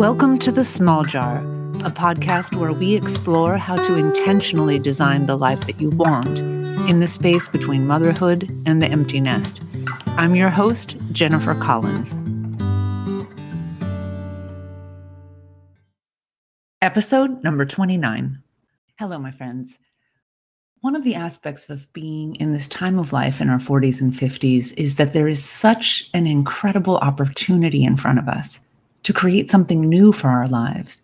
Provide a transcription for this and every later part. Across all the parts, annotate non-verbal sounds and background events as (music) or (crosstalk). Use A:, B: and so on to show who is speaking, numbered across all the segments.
A: Welcome to The Small Jar, a podcast where we explore how to intentionally design the life that you want in the space between motherhood and the empty nest. I'm your host, Jennifer Collins. Episode number 29. Hello, my friends. One of the aspects of being in this time of life in our 40s and 50s is that there is such an incredible opportunity in front of us to create something new for our lives,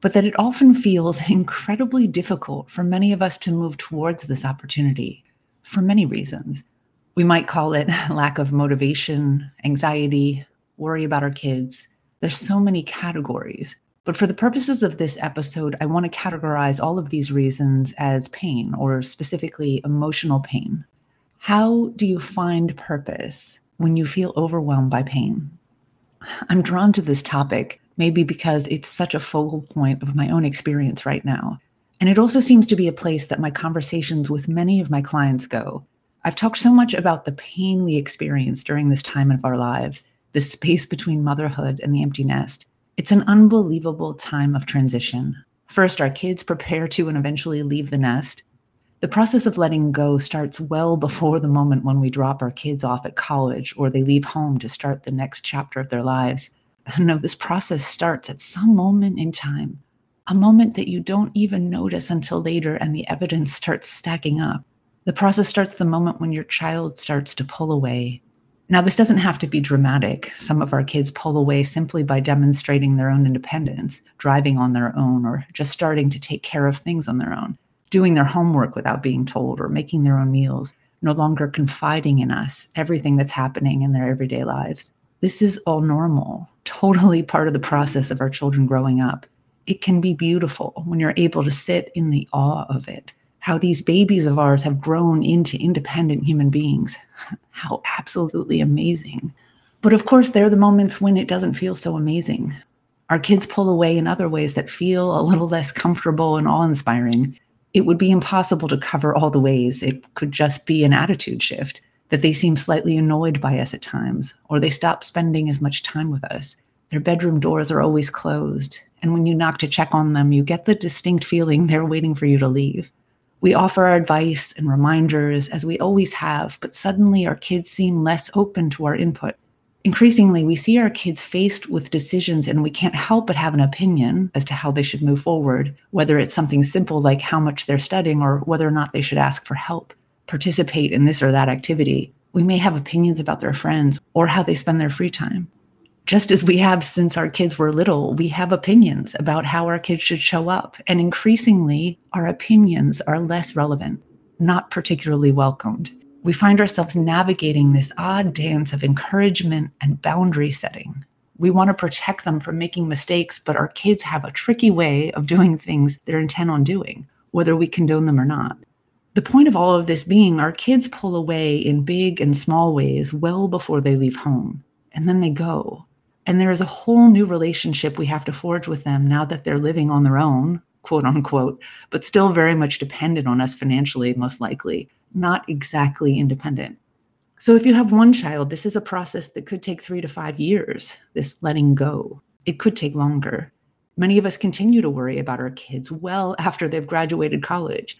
A: but that it often feels (laughs) incredibly difficult for many of us to move towards this opportunity for many reasons. We might call it (laughs) lack of motivation, anxiety, worry about our kids. There's so many categories. But for the purposes of this episode, I want to categorize all of these reasons as pain, or specifically emotional pain. How do you find purpose when you feel overwhelmed by pain? I'm drawn to this topic, maybe because it's such a focal point of my own experience right now. And it also seems to be a place that my conversations with many of my clients go. I've talked so much about the pain we experience during this time of our lives, the space between motherhood and the empty nest, it's an unbelievable time of transition. First, our kids prepare to and eventually leave the nest. The process of letting go starts well before the moment when we drop our kids off at college or they leave home to start the next chapter of their lives. (laughs) No, this process starts at some moment in time, a moment that you don't even notice until later and the evidence starts stacking up. The process starts the moment when your child starts to pull away, now, this doesn't have to be dramatic. Some of our kids pull away simply by demonstrating their own independence, driving on their own, or just starting to take care of things on their own, doing their homework without being told, or making their own meals, no longer confiding in us everything that's happening in their everyday lives. This is all normal, totally part of the process of our children growing up. It can be beautiful when you're able to sit in the awe of it how these babies of ours have grown into independent human beings. (laughs) How absolutely amazing. But of course, there are the moments when it doesn't feel so amazing. Our kids pull away in other ways that feel a little less comfortable and awe inspiring. It would be impossible to cover all the ways. It could just be an attitude shift that they seem slightly annoyed by us at times, or they stop spending as much time with us. Their bedroom doors are always closed, and when you knock to check on them, you get the distinct feeling they're waiting for you to leave. We offer our advice and reminders as we always have, but suddenly our kids seem less open to our input. Increasingly, we see our kids faced with decisions and we can't help but have an opinion as to how they should move forward, whether it's something simple like how much they're studying or whether or not they should ask for help, participate in this or that activity. We may have opinions about their friends or how they spend their free time just as we have since our kids were little, we have opinions about how our kids should show up. And increasingly, our opinions are less relevant, not particularly welcomed. We find ourselves navigating this odd dance of encouragement and boundary setting. We want to protect them from making mistakes, but our kids have a tricky way of doing things they're intent on doing, whether we condone them or not. The point of all of this being our kids pull away in big and small ways well before they leave home, and then they go and there is a whole new relationship we have to forge with them now that they're living on their own, quote unquote, but still very much dependent on us financially, most likely, not exactly independent. So if you have one child, this is a process that could take three to five years, this letting go. It could take longer. Many of us continue to worry about our kids well after they've graduated college.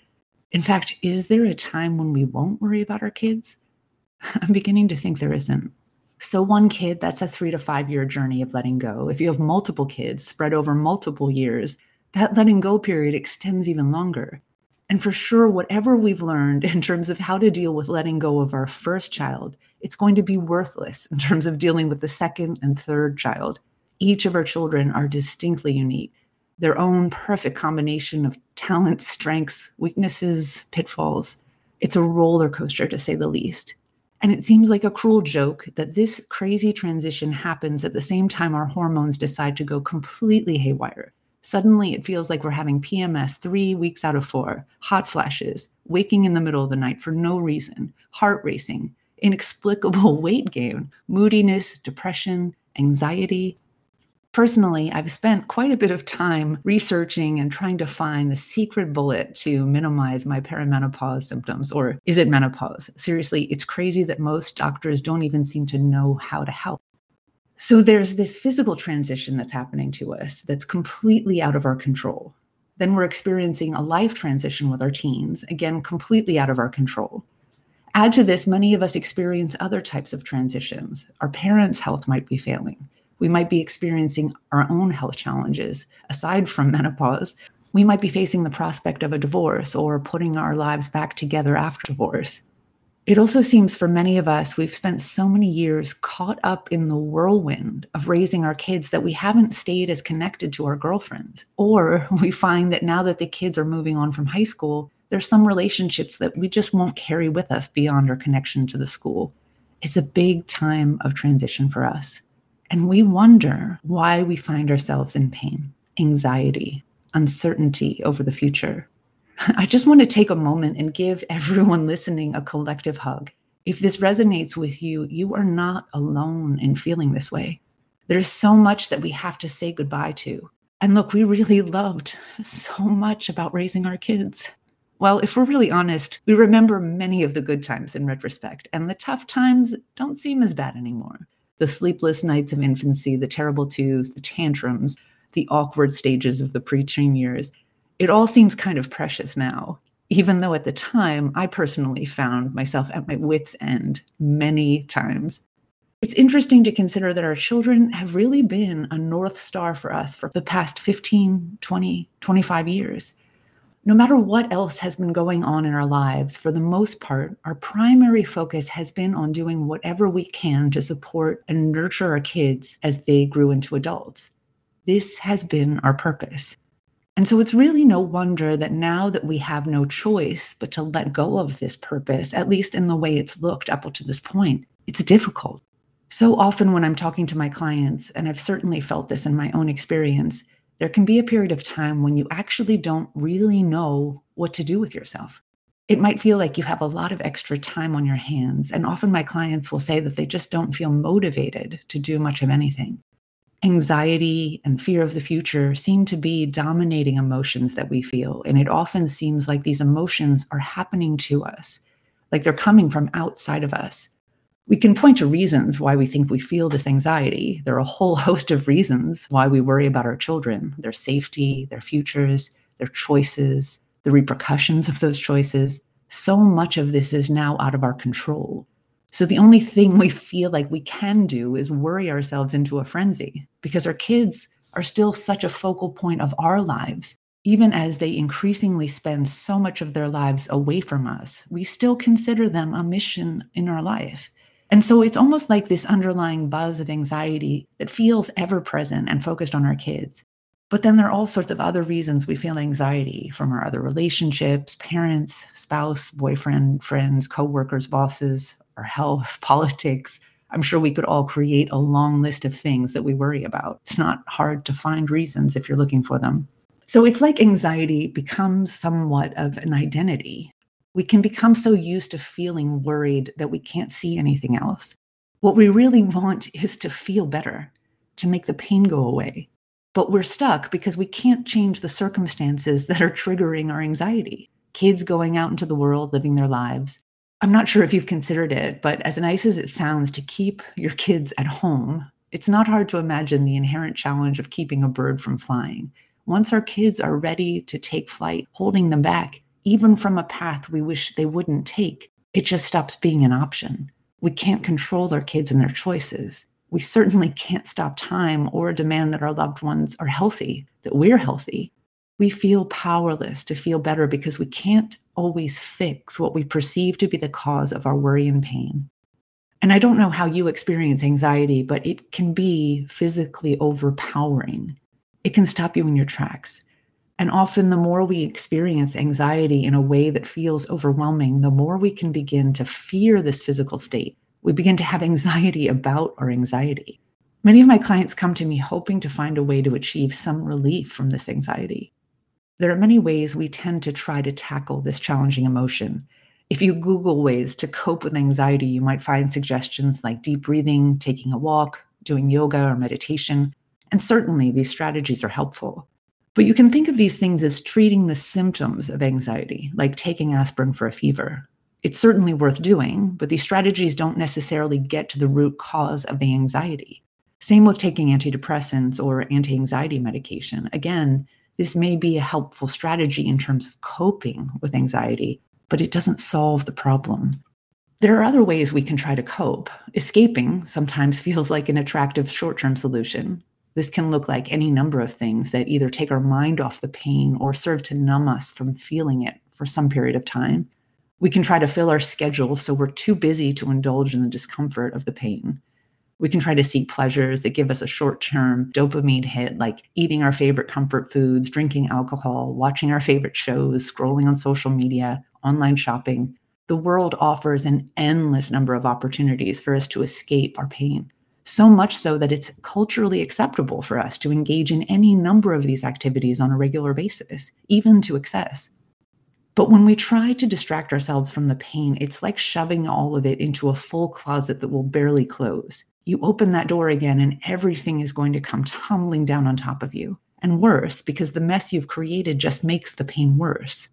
A: In fact, is there a time when we won't worry about our kids? (laughs) I'm beginning to think there isn't. So, one kid, that's a three to five year journey of letting go. If you have multiple kids spread over multiple years, that letting go period extends even longer. And for sure, whatever we've learned (laughs) in terms of how to deal with letting go of our first child, it's going to be worthless in terms of dealing with the second and third child. Each of our children are distinctly unique, their own perfect combination of talents, strengths, weaknesses, pitfalls. It's a roller coaster to say the least. And it seems like a cruel joke that this crazy transition happens at the same time our hormones decide to go completely haywire. Suddenly, it feels like we're having PMS three weeks out of four, hot flashes, waking in the middle of the night for no reason, heart racing, inexplicable (laughs) weight gain, moodiness, depression, anxiety, Personally, I've spent quite a bit of time researching and trying to find the secret bullet to minimize my perimenopause symptoms. Or is it menopause? Seriously, it's crazy that most doctors don't even seem to know how to help. So there's this physical transition that's happening to us that's completely out of our control. Then we're experiencing a life transition with our teens, again, completely out of our control. Add to this, many of us experience other types of transitions. Our parents' health might be failing. We might be experiencing our own health challenges aside from (laughs) menopause. We might be facing the prospect of a divorce or putting our lives back together after divorce. It also seems for many of us, we've spent so many years caught up in the whirlwind of raising our kids that we haven't stayed as connected to our girlfriends. Or (laughs) we find that now that the kids are moving on from high school, there's some relationships that we just won't carry with us beyond our connection to the school. It's a big time of transition for us. And we wonder why we find ourselves in pain, anxiety, uncertainty over the future. (laughs) I just want to take a moment and give everyone listening a collective hug. If this resonates with you, you are not alone in feeling this way. There's so much that we have to say goodbye to. And look, we really loved so much about raising our kids. Well, if we're really honest, we remember many of the good times in retrospect, and the tough times don't seem as bad anymore. The sleepless nights of infancy, the terrible twos, the tantrums, the awkward stages of the preteen years, it all seems kind of precious now, even though at the time I personally found myself at my wits' end many times. It's interesting to consider that our children have really been a North Star for us for the past 15, 20, 25 years. No matter what else has been going on in our lives, for the most part, our primary focus has been on doing whatever we can to support and nurture our kids as they grew into adults. This has been our purpose. And so it's really no wonder that now that we have no choice but to let go of this purpose, at least in the way it's looked up to this point, it's difficult. So often when I'm talking to my clients, and I've certainly felt this in my own experience, there can be a period of time when you actually don't really know what to do with yourself. It might feel like you have a lot of extra time on your hands. And often my clients will say that they just don't feel motivated to do much of anything anxiety and fear of the future seem to be dominating emotions that we feel. And it often seems like these emotions are happening to us, like they're coming from outside of us. We can point to reasons why we think we feel this anxiety. There are a whole (laughs) host of reasons why we worry about our children, their safety, their futures, their choices, the repercussions of those choices. So much of this is now out of our control. So the only thing we feel like we can do is worry ourselves into a frenzy because our kids are still such a focal point of our lives. Even as they increasingly spend so much of their lives away from us, we still consider them a mission in our life. And so it's almost like this underlying buzz of anxiety that feels ever present and focused on our kids. But then there are all sorts of other reasons we feel anxiety from our other relationships, parents, spouse, boyfriend, friends, coworkers, bosses, our health, (laughs) politics. I'm sure we could all create a long list of things that we worry about. It's not hard to find reasons if you're looking for them. So it's like anxiety becomes somewhat of an identity. We can become so used to feeling worried that we can't see anything else. What we really want is to feel better, to make the pain go away. But we're stuck because we can't change the circumstances (laughs) that are triggering our anxiety. Kids going out into the world, living their lives, I'm not sure if you've considered it, but as nice as it sounds to keep your kids at home, it's not hard to imagine the inherent challenge of keeping a bird from flying. Once our kids are ready to take flight, holding them back, even from a path we wish they wouldn't take, it just stops being an option. We can't control our kids and their choices. We certainly can't stop time or demand that our loved ones are healthy, that we're healthy. We feel powerless to feel better because we can't always fix what we perceive to be the cause of our worry and pain. And I don't know how you experience anxiety, but it can be physically overpowering. It can stop you in your tracks. And often, the more we experience anxiety in a way that feels overwhelming, the more we can begin to fear this physical state. We begin to have anxiety about our anxiety. Many of my clients come to me hoping to find a way to achieve some relief from this anxiety. There are many ways we tend to try to tackle this challenging emotion. If you Google ways to cope with anxiety, you might find suggestions like deep breathing, taking a walk, doing yoga or meditation. And certainly these strategies are helpful. But you can think of these things as treating the symptoms of anxiety, like taking aspirin for a fever. It's certainly worth doing, but these strategies don't necessarily get to the root cause of the anxiety. Same with taking antidepressants or anti anxiety medication. Again, this may be a helpful strategy in terms of coping with anxiety, but it doesn't solve the problem. There are other ways we can try to cope. Escaping sometimes (laughs) feels like an attractive short term solution. This can look like any number of things that either take our mind off the pain or serve to numb us from feeling it for some period of time. We can try to fill our schedule so we're too busy to indulge in the discomfort of the pain. We can try to seek pleasures that give us a short term dopamine hit, like eating our favorite comfort foods, drinking alcohol, watching our favorite shows, scrolling on social media, online shopping. The world offers an endless number of opportunities for us to escape our pain. So much so that it's culturally acceptable for us to engage in any number of these activities on a regular basis, even to excess. But when we try to distract ourselves from the pain, it's like shoving all of it into a full closet that will barely close you open that door again and everything is going to come tumbling down on top of you. And worse, because the mess you've created just makes the pain worse.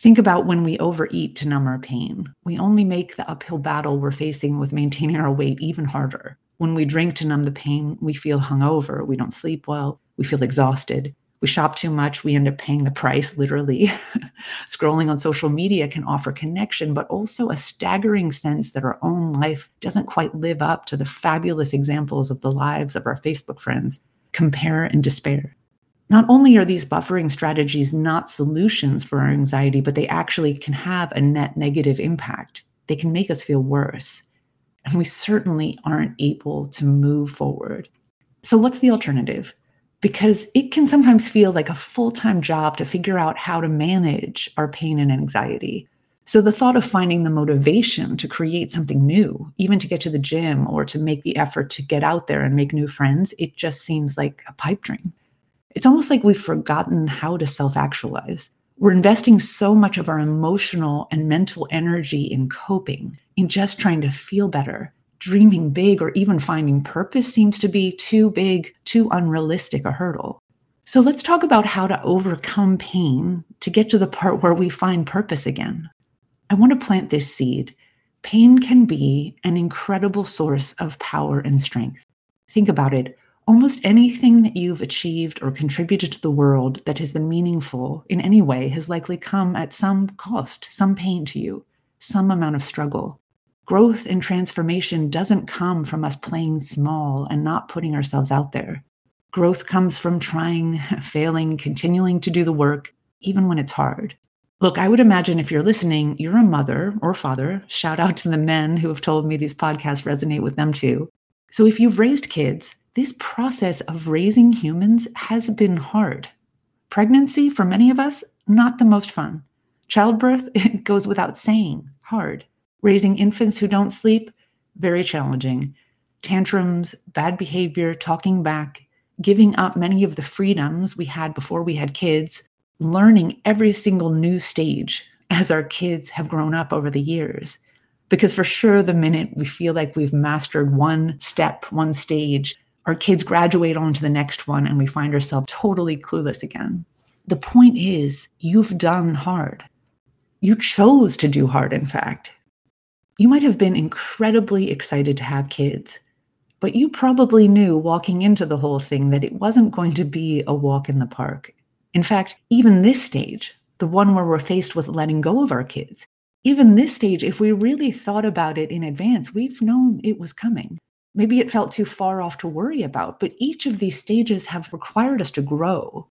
A: Think about when we overeat to numb our pain. We only make the uphill battle we're facing with maintaining our weight even harder. When we drink to numb the pain, we feel hungover, we don't sleep well, we feel exhausted we shop too much, we end up paying the price, literally. (laughs) Scrolling on social media can offer connection, but also a staggering sense that our own life doesn't quite live up to the fabulous examples of the lives of our Facebook friends. Compare and despair. Not only are these buffering strategies not solutions for our anxiety, but they actually can have a net negative impact. They can make us feel worse. And we certainly aren't able to move forward. So, what's the alternative? Because it can sometimes feel like a full time job to figure out how to manage our pain and anxiety. So, the thought of finding the motivation to create something new, even to get to the gym or to make the effort to get out there and make new friends, it just seems like a pipe dream. It's almost like we've forgotten how to self actualize. We're investing so much of our emotional and mental energy in coping, in just trying to feel better, dreaming big or even finding purpose seems to be too big, too unrealistic a hurdle. So let's talk about how to overcome pain to get to the part where we find purpose again. I want to plant this seed. Pain can be an incredible source of power and strength. Think about it. Almost anything that you've achieved or contributed to the world that has been meaningful in any way has likely come at some cost, some pain to you, some amount of struggle growth and transformation doesn't come from us playing small and not putting ourselves out there. Growth comes from trying, (laughs) failing, continuing to do the work, even when it's hard. Look, I would imagine if you're listening, you're a mother or father. Shout out to the men who have told me these podcasts resonate with them too. So if you've raised kids, this process of raising humans has been hard. Pregnancy, for many of us, not the most fun. Childbirth, (laughs) it goes without saying, hard. Raising infants who don't sleep, very challenging. Tantrums, bad behavior, talking back, giving up many of the freedoms we had before we had kids, learning every single new stage as our kids have grown up over the years. Because for sure, the minute we feel like we've mastered one step, one stage, our kids graduate on to the next one and we find ourselves totally clueless again. The point is, you've done hard. You chose to do hard, in fact. You might have been incredibly excited to have kids, but you probably knew walking into the whole thing that it wasn't going to be a walk in the park. In fact, even this stage, the one where we're faced with letting go of our kids, even this stage, if we really thought about it in advance, we've known it was coming. Maybe it felt too far off to worry about, but each of these stages have required us to grow,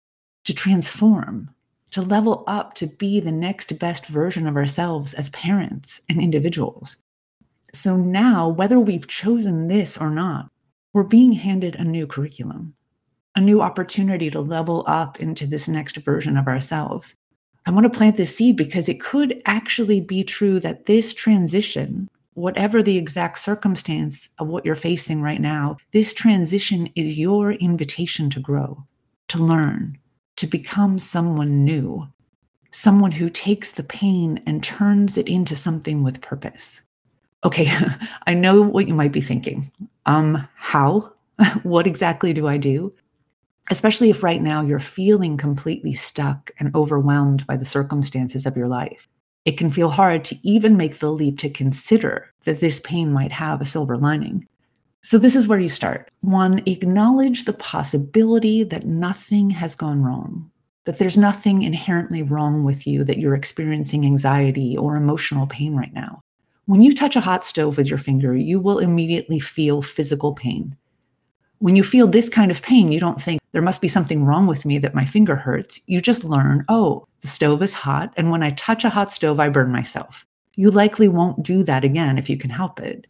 A: to transform, to level up to be the next best version of ourselves as parents and individuals. So now, whether we've chosen this or not, we're being handed a new curriculum, a new opportunity to level up into this next version of ourselves. I want to plant this seed because it could actually be true that this transition, whatever the exact circumstance of what you're facing right now, this transition is your invitation to grow, to learn, to become someone new, someone who takes the pain and turns it into something with purpose. Okay, (laughs) I know what you might be thinking. Um, how? (laughs) what exactly do I do? Especially if right now you're feeling completely stuck and overwhelmed by the circumstances of your life. It can feel hard to even make the leap to consider that this pain might have a silver lining. So, this is where you start. One, acknowledge the possibility that nothing has gone wrong, that there's nothing inherently wrong with you, that you're experiencing anxiety or emotional pain right now. When you touch a hot stove with your finger, you will immediately feel physical pain. When you feel this kind of pain, you don't think there must be something wrong with me that my finger hurts. You just learn, oh, the stove is hot. And when I touch a hot stove, I burn myself. You likely won't do that again if you can help it.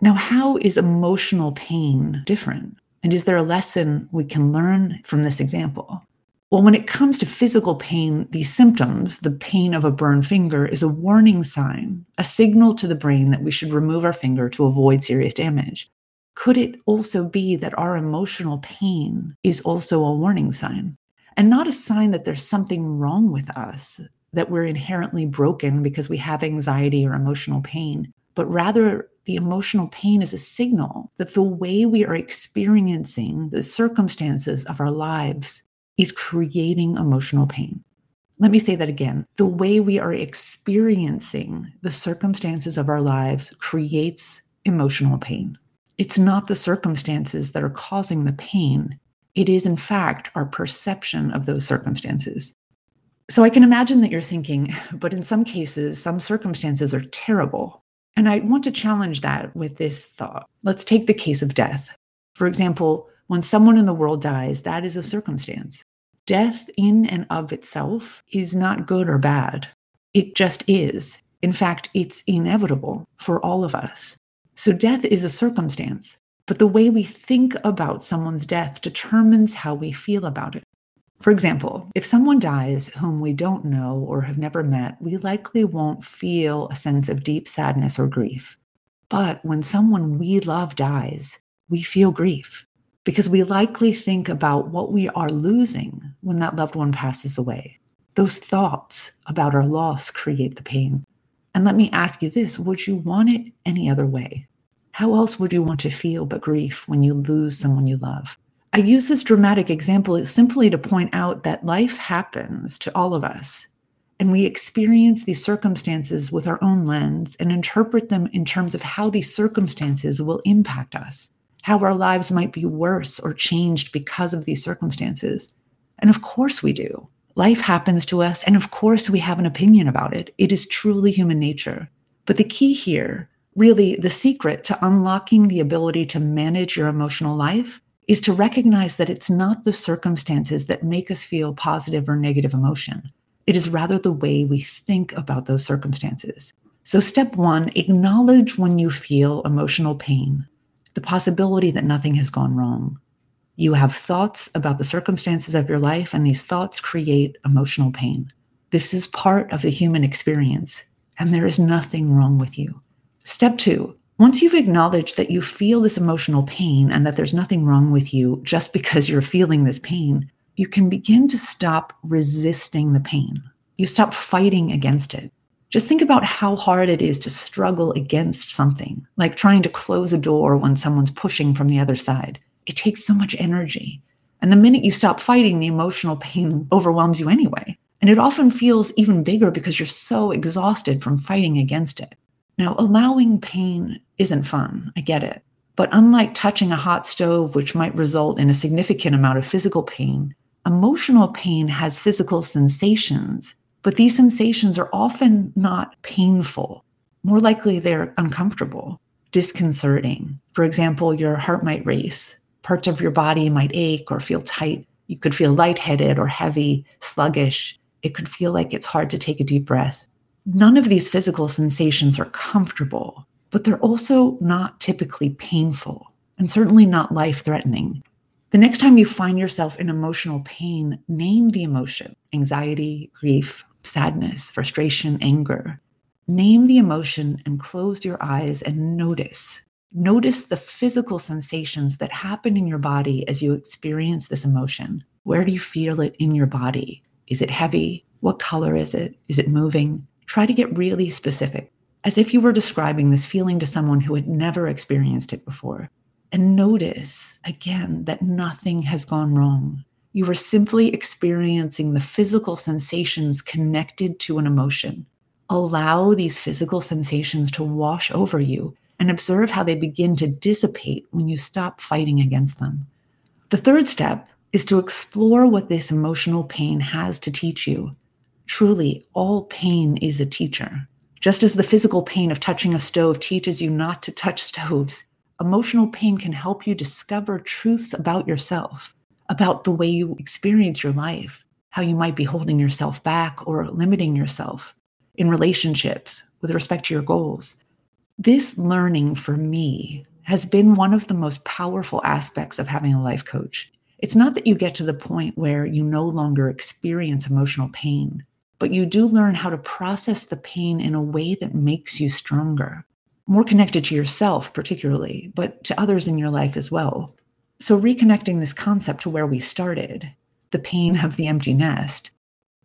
A: Now, how is emotional pain different? And is there a lesson we can learn from this example? Well, when it comes to physical pain, these symptoms, the pain of a burned finger, is a warning sign, a signal to the brain that we should remove our finger to avoid serious damage. Could it also be that our emotional pain is also a warning sign and not a sign that there's something wrong with us, that we're inherently broken because we have anxiety or emotional pain, but rather the emotional pain is a signal that the way we are experiencing the circumstances of our lives is creating emotional pain. Let me say that again. The way we are experiencing the circumstances of our lives creates emotional pain. It's not the circumstances that are causing the pain. It is, in fact, our perception of those circumstances. So I can imagine that you're thinking, (laughs) but in some cases, some circumstances are terrible. And I want to challenge that with this thought. Let's take the case of death. For example, when someone in the world dies, that is a circumstance. Death in and of itself is not good or bad. It just is. In fact, it's inevitable for all of us. So, death is a circumstance, but the way we think about someone's death determines how we feel about it. For example, if someone dies whom we don't know or have never met, we likely won't feel a sense of deep sadness or grief. But when someone we love dies, we feel grief because we likely think about what we are losing when that loved one passes away. Those thoughts about our loss create the pain. And let me ask you this would you want it any other way? How else would you want to feel but grief when you lose someone you love? I use this dramatic example simply to point out that life happens to all of us, and we experience these circumstances with our own lens and interpret them in terms of how these circumstances will impact us how our lives might be worse or changed because of these circumstances. And of course we do. Life happens to us, and of course we have an opinion about it. It is truly human nature. But the key here, really the secret to unlocking the ability to manage your emotional life, is to recognize that it's not the circumstances that make us feel positive or negative emotion. It is rather the way we think about those circumstances. So, step one, acknowledge when you feel emotional pain the possibility that nothing has gone wrong. You have thoughts about the circumstances of your life, and these thoughts create emotional pain. This is part of the human experience, and there is nothing wrong with you. Step two once you've acknowledged that you feel this emotional pain and that there's nothing wrong with you just because you're feeling this pain, you can begin to stop resisting the pain. You stop fighting against it. Just think about how hard it is to struggle against something, like trying to close a door when someone's pushing from the other side. It takes so much energy. And the minute you stop fighting, the emotional pain overwhelms you anyway. And it often feels even bigger because you're so exhausted from fighting against it. Now, allowing pain isn't fun. I get it. But unlike touching a hot stove, which might result in a significant amount of physical pain, emotional pain has physical sensations but these sensations are often not painful. More likely, they're uncomfortable, disconcerting. For example, your heart might race, parts of your body might ache or feel tight. You could feel lightheaded or heavy, sluggish. It could feel like it's hard to take a deep breath. None of these physical sensations are comfortable, but they're also not typically painful and certainly not life threatening. The next time you find yourself in emotional pain, name the emotion anxiety, grief, sadness, frustration, anger. Name the emotion and close your eyes and notice. Notice the physical sensations that happen in your body as you experience this emotion. Where do you feel it in your body? Is it heavy? What color is it? Is it moving? Try to get really specific, as if you were describing this feeling to someone who had never experienced it before. And notice again that nothing has gone wrong. You are simply experiencing the physical sensations connected to an emotion. Allow these physical sensations to wash over you and observe how they begin to dissipate when you stop fighting against them. The third step is to explore what this emotional pain has to teach you. Truly, all pain is a teacher. Just as the physical pain of touching a stove teaches you not to touch stoves, emotional pain can help you discover truths about yourself, about the way you experience your life, how you might be holding yourself back or limiting yourself in relationships with respect to your goals. This learning for me has been one of the most powerful aspects of having a life coach. It's not that you get to the point where you no longer experience emotional pain, but you do learn how to process the pain in a way that makes you stronger, more connected to yourself, particularly, but to others in your life as well. So, reconnecting this concept to where we started, the pain of the empty nest.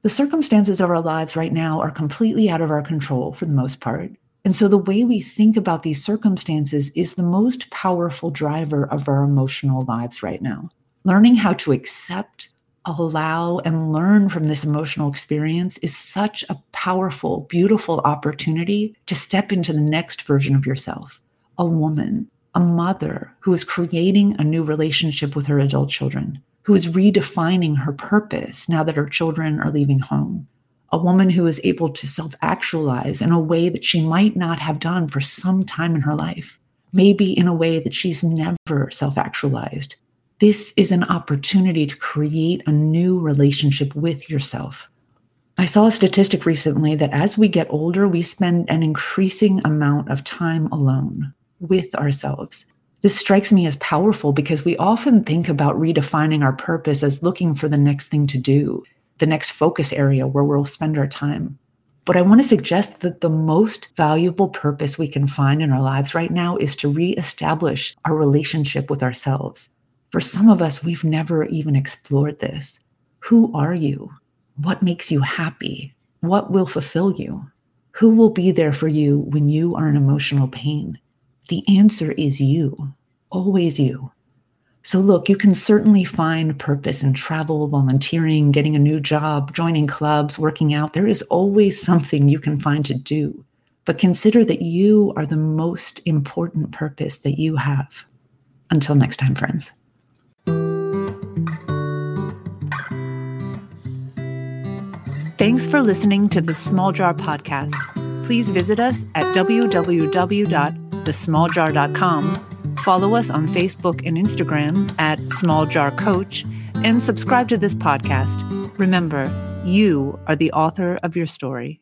A: The circumstances of our lives right now are completely out of our control for the most part. And so the way we think about these circumstances is the most powerful driver of our emotional lives right now. Learning how to accept, allow, and learn from this emotional experience is such a powerful, beautiful opportunity to step into the next version of yourself a woman, a mother who is creating a new relationship with her adult children, who is redefining her purpose now that her children are leaving home. A woman who is able to self actualize in a way that she might not have done for some time in her life, maybe in a way that she's never self actualized. This is an opportunity to create a new relationship with yourself. I saw a statistic recently that as we get older, we spend an increasing amount of time alone with ourselves. This strikes me as powerful because we often think about redefining our purpose as looking for the next thing to do, the next focus area where we'll spend our time. But I want to suggest that the most valuable purpose we can find in our lives right now is to reestablish our relationship with ourselves. For some of us, we've never even explored this. Who are you? What makes you happy? What will fulfill you? Who will be there for you when you are in emotional pain? The answer is you, always you. So, look, you can certainly find purpose in travel, volunteering, getting a new job, joining clubs, working out. There is always something you can find to do. But consider that you are the most important purpose that you have. Until next time, friends. Thanks for listening to the Small Jar Podcast. Please visit us at www.thesmalljar.com. Follow us on Facebook and Instagram at Small Jar Coach and subscribe to this podcast. Remember, you are the author of your story.